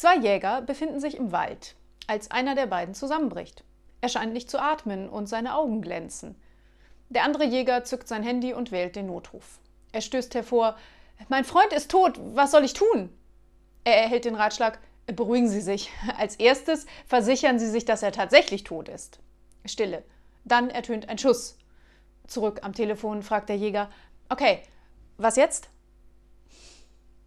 Zwei Jäger befinden sich im Wald, als einer der beiden zusammenbricht. Er scheint nicht zu atmen und seine Augen glänzen. Der andere Jäger zückt sein Handy und wählt den Notruf. Er stößt hervor: Mein Freund ist tot, was soll ich tun? Er erhält den Ratschlag: Beruhigen Sie sich. Als erstes versichern Sie sich, dass er tatsächlich tot ist. Stille. Dann ertönt ein Schuss. Zurück am Telefon fragt der Jäger: Okay, was jetzt?